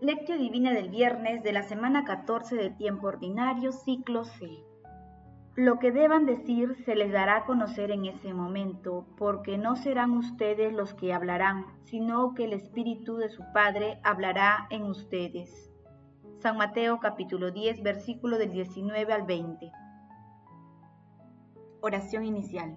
Lectio Divina del viernes de la semana 14 del tiempo ordinario, ciclo C. Lo que deban decir se les dará a conocer en ese momento, porque no serán ustedes los que hablarán, sino que el Espíritu de su Padre hablará en ustedes. San Mateo capítulo 10, versículo del 19 al 20. Oración inicial.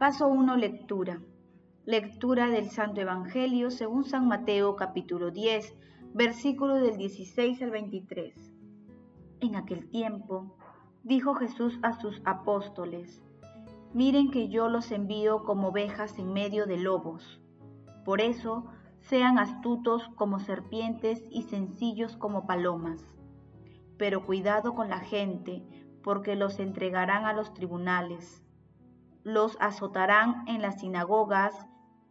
Paso 1. Lectura. Lectura del Santo Evangelio según San Mateo capítulo 10, versículo del 16 al 23. En aquel tiempo, dijo Jesús a sus apóstoles, Miren que yo los envío como ovejas en medio de lobos. Por eso, sean astutos como serpientes y sencillos como palomas. Pero cuidado con la gente, porque los entregarán a los tribunales los azotarán en las sinagogas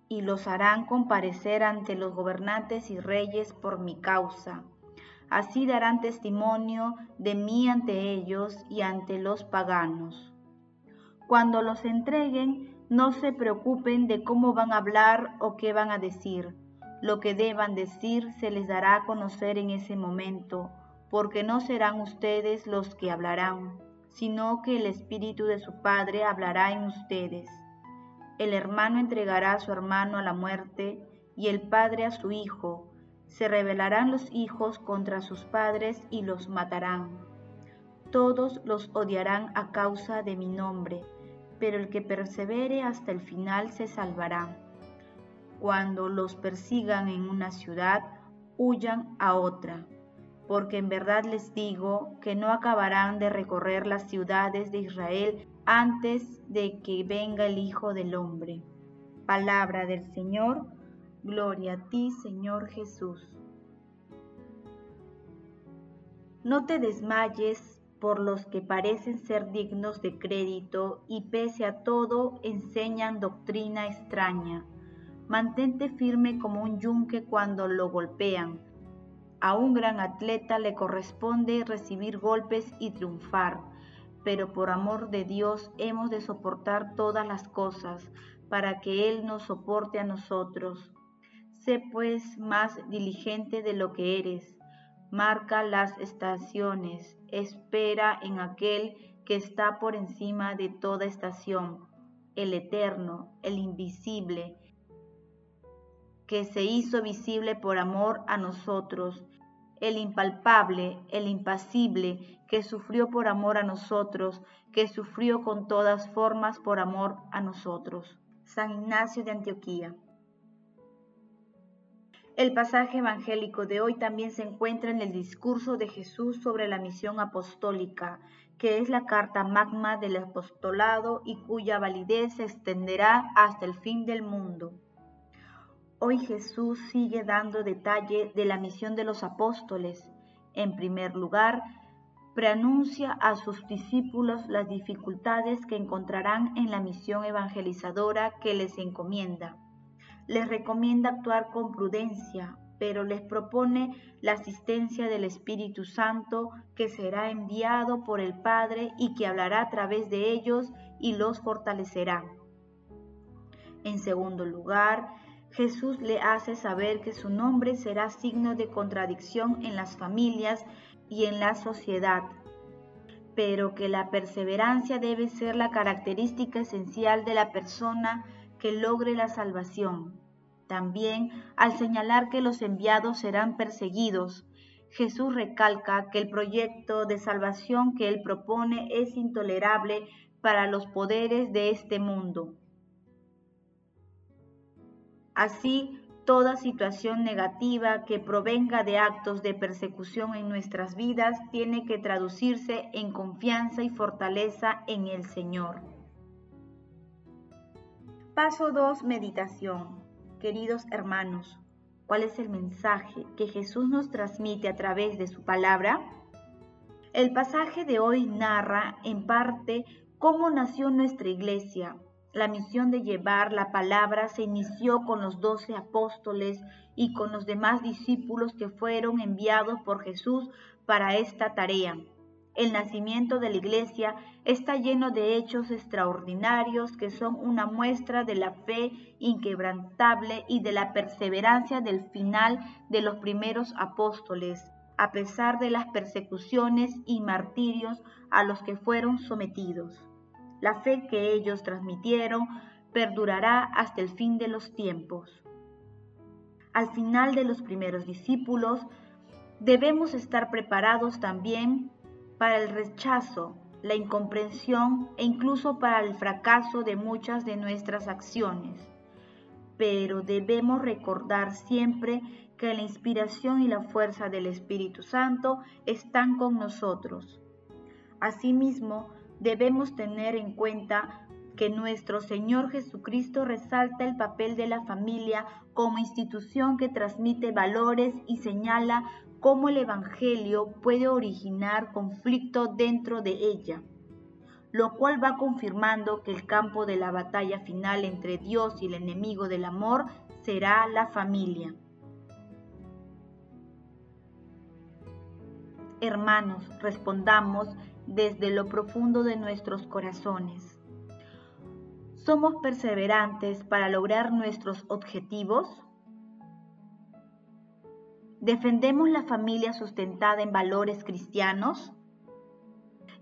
y los harán comparecer ante los gobernantes y reyes por mi causa. Así darán testimonio de mí ante ellos y ante los paganos. Cuando los entreguen, no se preocupen de cómo van a hablar o qué van a decir. Lo que deban decir se les dará a conocer en ese momento, porque no serán ustedes los que hablarán sino que el Espíritu de su Padre hablará en ustedes. El hermano entregará a su hermano a la muerte y el Padre a su Hijo. Se rebelarán los hijos contra sus padres y los matarán. Todos los odiarán a causa de mi nombre, pero el que persevere hasta el final se salvará. Cuando los persigan en una ciudad, huyan a otra porque en verdad les digo que no acabarán de recorrer las ciudades de Israel antes de que venga el Hijo del Hombre. Palabra del Señor, gloria a ti Señor Jesús. No te desmayes por los que parecen ser dignos de crédito y pese a todo enseñan doctrina extraña. Mantente firme como un yunque cuando lo golpean a un gran atleta le corresponde recibir golpes y triunfar, pero por amor de Dios hemos de soportar todas las cosas para que Él nos soporte a nosotros. Sé pues más diligente de lo que eres. Marca las estaciones, espera en aquel que está por encima de toda estación, el eterno, el invisible, que se hizo visible por amor a nosotros, el impalpable, el impasible, que sufrió por amor a nosotros, que sufrió con todas formas por amor a nosotros. San Ignacio de Antioquía. El pasaje evangélico de hoy también se encuentra en el discurso de Jesús sobre la misión apostólica, que es la carta magma del apostolado y cuya validez se extenderá hasta el fin del mundo. Hoy Jesús sigue dando detalle de la misión de los apóstoles. En primer lugar, preanuncia a sus discípulos las dificultades que encontrarán en la misión evangelizadora que les encomienda. Les recomienda actuar con prudencia, pero les propone la asistencia del Espíritu Santo que será enviado por el Padre y que hablará a través de ellos y los fortalecerá. En segundo lugar, Jesús le hace saber que su nombre será signo de contradicción en las familias y en la sociedad, pero que la perseverancia debe ser la característica esencial de la persona que logre la salvación. También, al señalar que los enviados serán perseguidos, Jesús recalca que el proyecto de salvación que él propone es intolerable para los poderes de este mundo. Así, toda situación negativa que provenga de actos de persecución en nuestras vidas tiene que traducirse en confianza y fortaleza en el Señor. Paso 2. Meditación. Queridos hermanos, ¿Cuál es el mensaje que Jesús nos transmite a través de su palabra? El pasaje de hoy narra en parte cómo nació nuestra iglesia. La misión de llevar la palabra se inició con los doce apóstoles y con los demás discípulos que fueron enviados por Jesús para esta tarea. El nacimiento de la iglesia está lleno de hechos extraordinarios que son una muestra de la fe inquebrantable y de la perseverancia del final de los primeros apóstoles, a pesar de las persecuciones y martirios a los que fueron sometidos. La fe que ellos transmitieron perdurará hasta el fin de los tiempos. Al final de los primeros discípulos, debemos estar preparados también para el rechazo, la incomprensión e incluso para el fracaso de muchas de nuestras acciones. Pero debemos recordar siempre que la inspiración y la fuerza del Espíritu Santo están con nosotros. Asimismo, debemos tener en cuenta que nuestro Señor Jesucristo resalta el papel de la familia como institución que transmite valores y señala cómo el Evangelio puede originar conflicto dentro de ella, lo cual va confirmando que el campo de la batalla final entre Dios y el enemigo del amor será la familia. Hermanos, respondamos desde lo profundo de nuestros corazones. ¿Somos perseverantes para lograr nuestros objetivos? ¿Defendemos la familia sustentada en valores cristianos?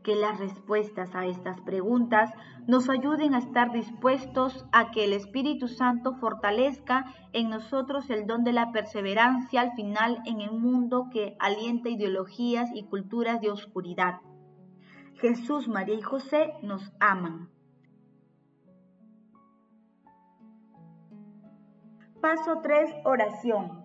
Que las respuestas a estas preguntas nos ayuden a estar dispuestos a que el Espíritu Santo fortalezca en nosotros el don de la perseverancia al final en el mundo que alienta ideologías y culturas de oscuridad. Jesús, María y José nos aman. Paso 3. Oración.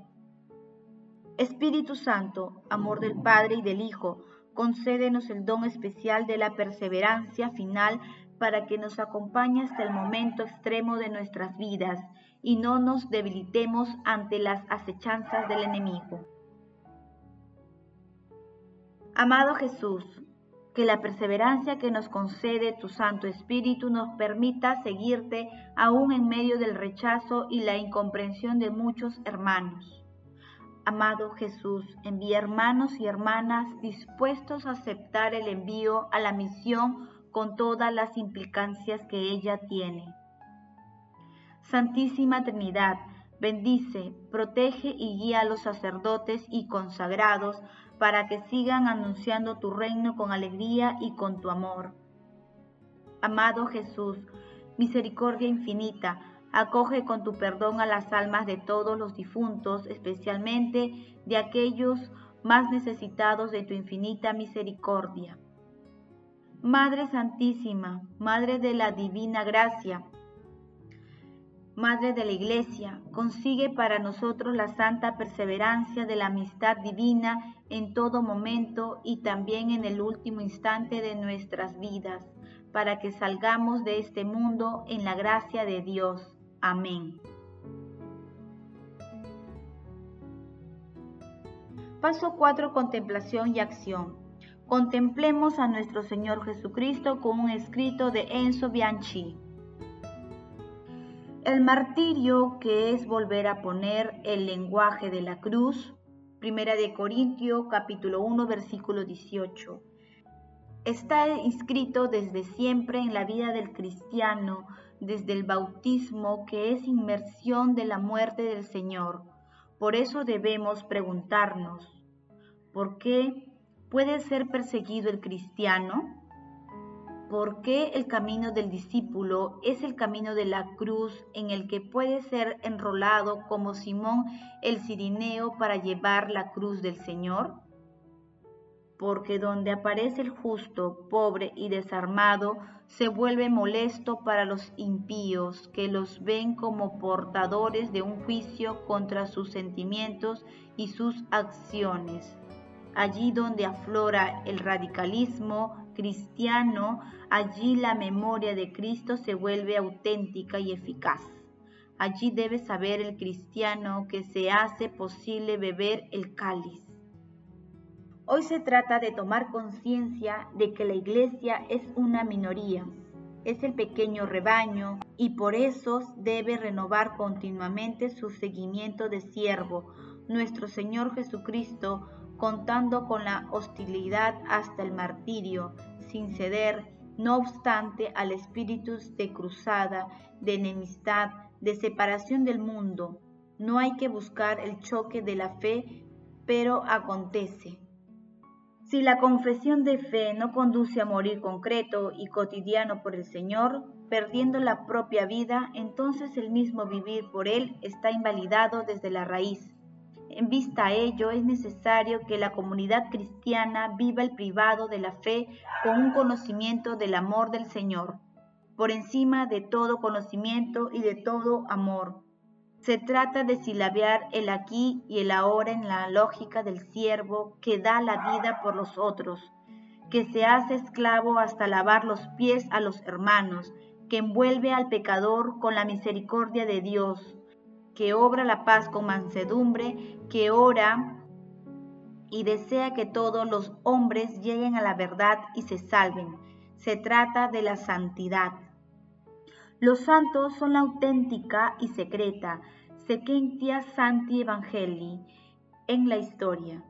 Espíritu Santo, amor del Padre y del Hijo, concédenos el don especial de la perseverancia final para que nos acompañe hasta el momento extremo de nuestras vidas y no nos debilitemos ante las acechanzas del enemigo. Amado Jesús, que la perseverancia que nos concede tu Santo Espíritu nos permita seguirte aún en medio del rechazo y la incomprensión de muchos hermanos. Amado Jesús, envía hermanos y hermanas dispuestos a aceptar el envío a la misión con todas las implicancias que ella tiene. Santísima Trinidad, bendice, protege y guía a los sacerdotes y consagrados para que sigan anunciando tu reino con alegría y con tu amor. Amado Jesús, misericordia infinita, Acoge con tu perdón a las almas de todos los difuntos, especialmente de aquellos más necesitados de tu infinita misericordia. Madre Santísima, Madre de la Divina Gracia, Madre de la Iglesia, consigue para nosotros la santa perseverancia de la amistad divina en todo momento y también en el último instante de nuestras vidas, para que salgamos de este mundo en la gracia de Dios. Amén. Paso 4. Contemplación y acción. Contemplemos a nuestro Señor Jesucristo con un escrito de Enzo Bianchi. El martirio que es volver a poner el lenguaje de la cruz. Primera de Corintio capítulo 1 versículo 18. Está inscrito desde siempre en la vida del cristiano desde el bautismo que es inmersión de la muerte del Señor. Por eso debemos preguntarnos, ¿por qué puede ser perseguido el cristiano? ¿Por qué el camino del discípulo es el camino de la cruz en el que puede ser enrolado como Simón el Cirineo para llevar la cruz del Señor? porque donde aparece el justo, pobre y desarmado, se vuelve molesto para los impíos, que los ven como portadores de un juicio contra sus sentimientos y sus acciones. Allí donde aflora el radicalismo cristiano, allí la memoria de Cristo se vuelve auténtica y eficaz. Allí debe saber el cristiano que se hace posible beber el cáliz. Hoy se trata de tomar conciencia de que la iglesia es una minoría, es el pequeño rebaño y por eso debe renovar continuamente su seguimiento de siervo, nuestro Señor Jesucristo, contando con la hostilidad hasta el martirio, sin ceder, no obstante, al espíritu de cruzada, de enemistad, de separación del mundo. No hay que buscar el choque de la fe, pero acontece. Si la confesión de fe no conduce a morir concreto y cotidiano por el Señor, perdiendo la propia vida, entonces el mismo vivir por Él está invalidado desde la raíz. En vista a ello, es necesario que la comunidad cristiana viva el privado de la fe con un conocimiento del amor del Señor, por encima de todo conocimiento y de todo amor. Se trata de silabear el aquí y el ahora en la lógica del siervo que da la vida por los otros, que se hace esclavo hasta lavar los pies a los hermanos, que envuelve al pecador con la misericordia de Dios, que obra la paz con mansedumbre, que ora y desea que todos los hombres lleguen a la verdad y se salven. Se trata de la santidad. Los santos son la auténtica y secreta Sequentia Santi Evangelii en la historia.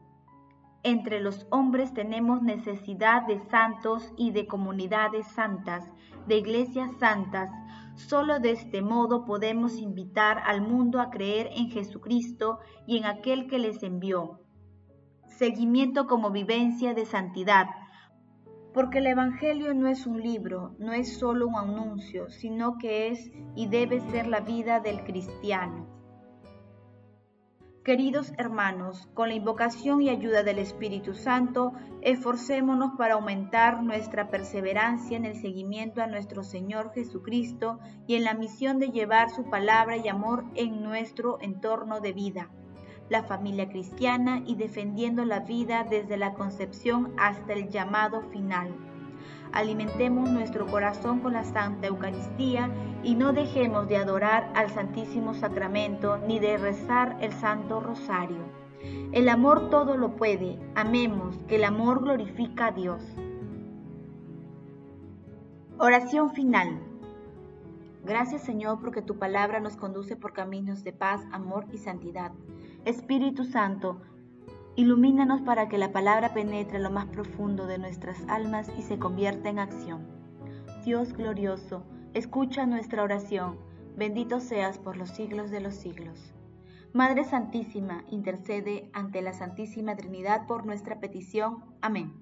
Entre los hombres tenemos necesidad de santos y de comunidades santas, de iglesias santas. Solo de este modo podemos invitar al mundo a creer en Jesucristo y en aquel que les envió. Seguimiento como vivencia de santidad porque el Evangelio no es un libro, no es solo un anuncio, sino que es y debe ser la vida del cristiano. Queridos hermanos, con la invocación y ayuda del Espíritu Santo, esforcémonos para aumentar nuestra perseverancia en el seguimiento a nuestro Señor Jesucristo y en la misión de llevar su palabra y amor en nuestro entorno de vida la familia cristiana y defendiendo la vida desde la concepción hasta el llamado final. Alimentemos nuestro corazón con la Santa Eucaristía y no dejemos de adorar al Santísimo Sacramento ni de rezar el Santo Rosario. El amor todo lo puede. Amemos, que el amor glorifica a Dios. Oración final. Gracias Señor porque tu palabra nos conduce por caminos de paz, amor y santidad. Espíritu Santo, ilumínanos para que la palabra penetre lo más profundo de nuestras almas y se convierta en acción. Dios glorioso, escucha nuestra oración. Bendito seas por los siglos de los siglos. Madre Santísima, intercede ante la Santísima Trinidad por nuestra petición. Amén.